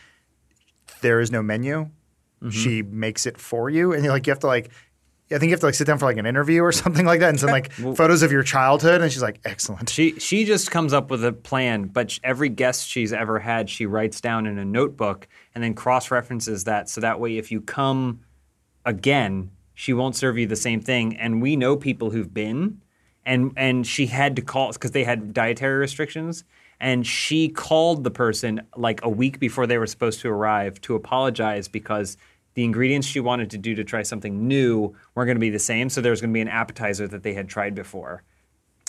there is no menu. Mm-hmm. She makes it for you, and you like you have to like. I think you have to like sit down for like an interview or something like that, and send like photos of your childhood. And she's like, "Excellent." She she just comes up with a plan, but every guest she's ever had, she writes down in a notebook and then cross references that, so that way if you come again, she won't serve you the same thing. And we know people who've been, and and she had to call because they had dietary restrictions, and she called the person like a week before they were supposed to arrive to apologize because. The ingredients she wanted to do to try something new weren't going to be the same, so there was going to be an appetizer that they had tried before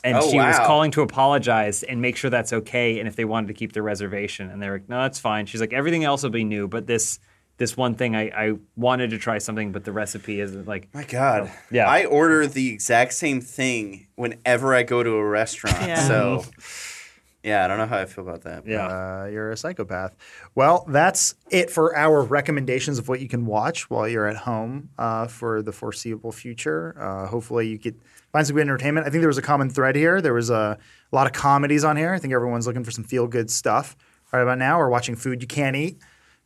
and Oh, she was calling to apologize and make sure that's okay and if they wanted to keep their reservation and they're like no that's fine she's like everything else will be new but this this one thing i, I wanted to try something but the recipe isn't like My God. Yeah. I order the exact same thing whenever I go to a restaurant. Yeah. So, yeah, I don't know how I feel about that. yeah Uh, you're a psychopath. Well, that's it for our recommendations of what you can watch while you're at home uh, for the foreseeable future. Uh, hopefully, you could find some good entertainment. I think there was a common thread here. There was a, a lot of comedies on here. I think everyone's looking for some feel good stuff. Right about now, we're watching food you can't eat.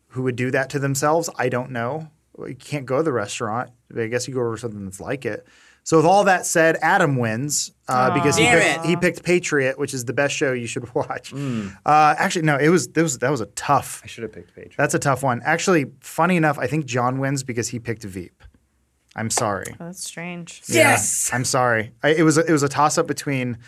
Who would do that to themselves? I don't know. You can't go to the restaurant. I guess you go over something that's like it. So, with all that said, Adam wins uh, because he picked, he picked Patriot, which is the best show you should watch. Mm. Uh, actually, no, it was, it was that was a tough. i should have picked page That's a tough one. Actually, funny enough, I think John wins because he picked Veep. I'm sorry. Oh, that's strange. Yes! I'm sorry. I, it was a, it was a toss up between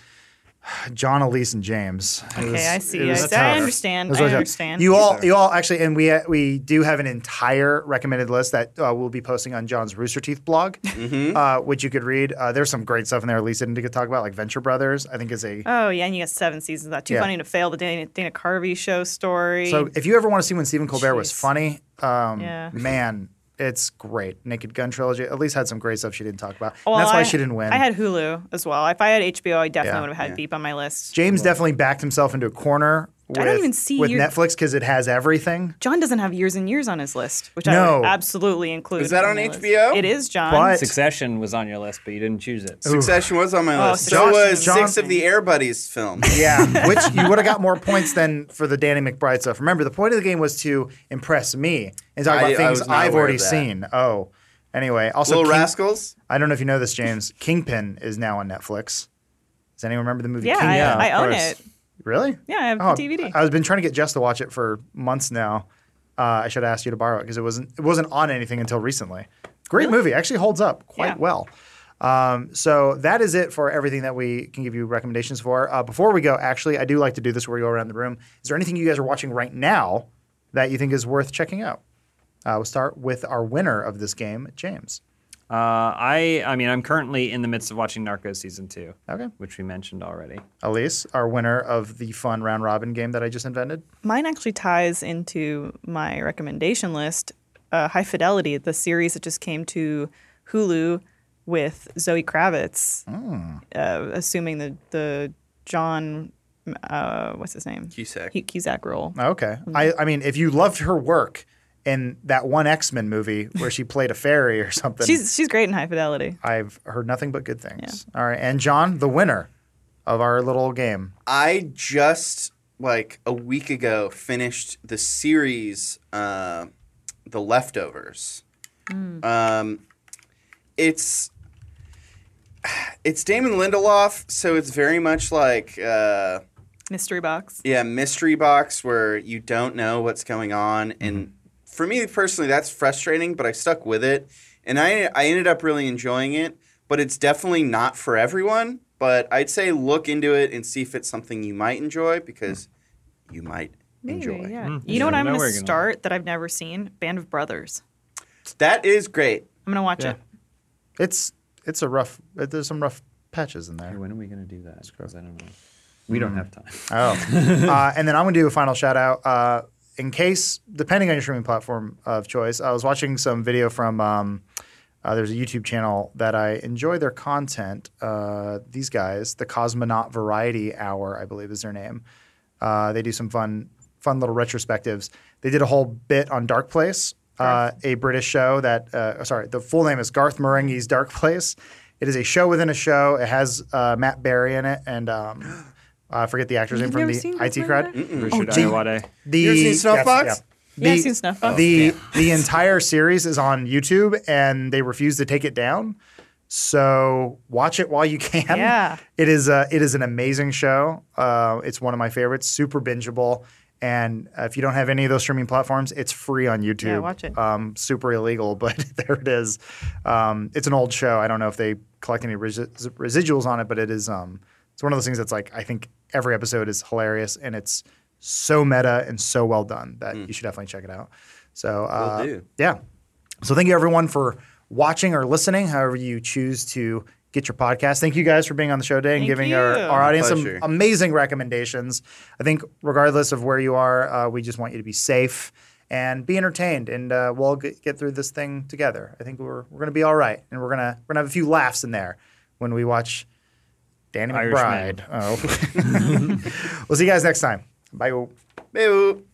John, Elise, and James. It Okay, was- I see. I, tough. I understand. I understand. You all, you all actually, and we uh, we do have an entire recommended list that uh, we'll be posting on John's Rooster Teeth blog, Mm-hmm. uh, which you could read. Uh, there's some great stuff in there. Lisa didn't get to talk about, like Venture Brothers. I think is a Oh yeah, and you got seven seasons of that. Too Yeah. funny to fail. The Dana, Dana Carvey show story. So if you ever want to see when Stephen Colbert was funny, um, Yeah. man, it's great. Naked Gun trilogy at least had some great stuff she didn't talk about. Well, that's why I- she didn't win. I had Hulu as well. If I had HBO, I definitely Yeah. would have had Veep on my list. James definitely backed himself into a corner. With, I don't even see with your- Netflix because it has everything. John doesn't have years and years on his list, which No. I would absolutely include. Is that on my list. HBO? It is, John. But succession was on your list but you didn't choose it Succession was on my Oh, list. So was John- six of the Air Buddies films. yeah, which you would have got more points than for the Danny McBride stuff. Remember, the point of the game was to impress me and talk about I things was not I've already seen. Oh, anyway, also Little King- Rascals. I don't know if you know this, James. Kingpin is now on Netflix. Does anyone remember the movie? Yeah, Kingpin? I, Yeah, I own it. Really? Yeah, I have Oh, the DVD. I've been trying to get Jess to watch it for months now. Uh, I should have asked you to borrow it because it wasn't it wasn't on anything until recently. Great movie, actually holds up quite Yeah. well. Um, so that is it for everything that we can give you recommendations for. Uh, before we go, actually, I do like to do this where we go around the room. Is there anything you guys are watching right now that you think is worth checking out? Uh, we'll start with our winner of this game, James. Uh, i i mean i'm currently in the midst of watching narcos season two Okay. which we mentioned already Elise, our winner of the fun round robin game that I just invented. Mine actually ties into my recommendation list. Uh, High Fidelity, the series that just came to Hulu with Zoe Kravitz, Hmm. uh, assuming the the John, uh, what's his name? Cusack. Cu- Cusack role. Okay. I, I mean, if you loved her work in that one X Men movie where she played a fairy or something, She's she's great in High Fidelity. I've heard nothing but good things. All right. And John, the winner of our little game. I just like a week ago finished the series, uh, The Leftovers. Um, it's it's Damon Lindelof, so it's very much like uh, Mystery Box. yeah, mystery box where you don't know what's going on, and for me personally, that's frustrating. But I stuck with it, and I I ended up really enjoying it. But it's definitely not for everyone. But I'd say look into it and see if it's something you might enjoy because you might enjoy. Maybe, yeah. Mm, You know what I'm going to start that I've never seen? Band of Brothers. That is great. I'm going to watch Yeah. it. It's it's a rough. There's some rough patches in Hey, there. when are we going to do that 'Cause i don't know we don't have time Oh, uh, and then I'm gonna do a final shout out. Uh, in case, depending on your streaming platform of choice, I was watching some video from. Um, uh, there's a YouTube channel that I enjoy their content. Uh, these guys, the Cosmonaut Variety Hour, I believe is their name. Uh, they do some fun, fun little retrospectives. They did a whole bit on Dark Place, uh, a British show that. Uh, sorry, the full name is Garth Marenghi's Dark Place. It is a show within a show. It has uh, Matt Berry in it, and um, I forget the actor's name You've from the IT crowd. Marenghi? Richard gee. Ayoade. The You ever seen Snuffbox? yes, Yeah, I've The- seen Snuffbox. the the entire series is on YouTube, and they refuse to take it down. So watch it while you can. Yeah. it is a, it is an amazing show. Uh, it's one of my favorites. Super bingeable. And uh, if you don't have any of those streaming platforms, it's free on YouTube. Yeah, watch it. Um, super illegal, but there it is. Um, it's an old show. I don't know if they collect any resi- residuals on it, but it is. Um, it's one of those things that's like I think every episode is hilarious, and it's so meta and so well done that you should definitely check it out. So uh, do. yeah. So thank you everyone for watching or listening, however you choose to get your podcast. Thank you guys for being on the show today and Thank giving you. our, our audience some amazing recommendations. I think regardless of where you are, uh, we just want you to be safe and be entertained, and uh, we'll get, get through this thing together. I think we're we're gonna be all right, and we're gonna we're gonna have a few laughs in there when we watch Danny Irishman. McBride. Oh, we'll see you guys next time. Bye. Boo.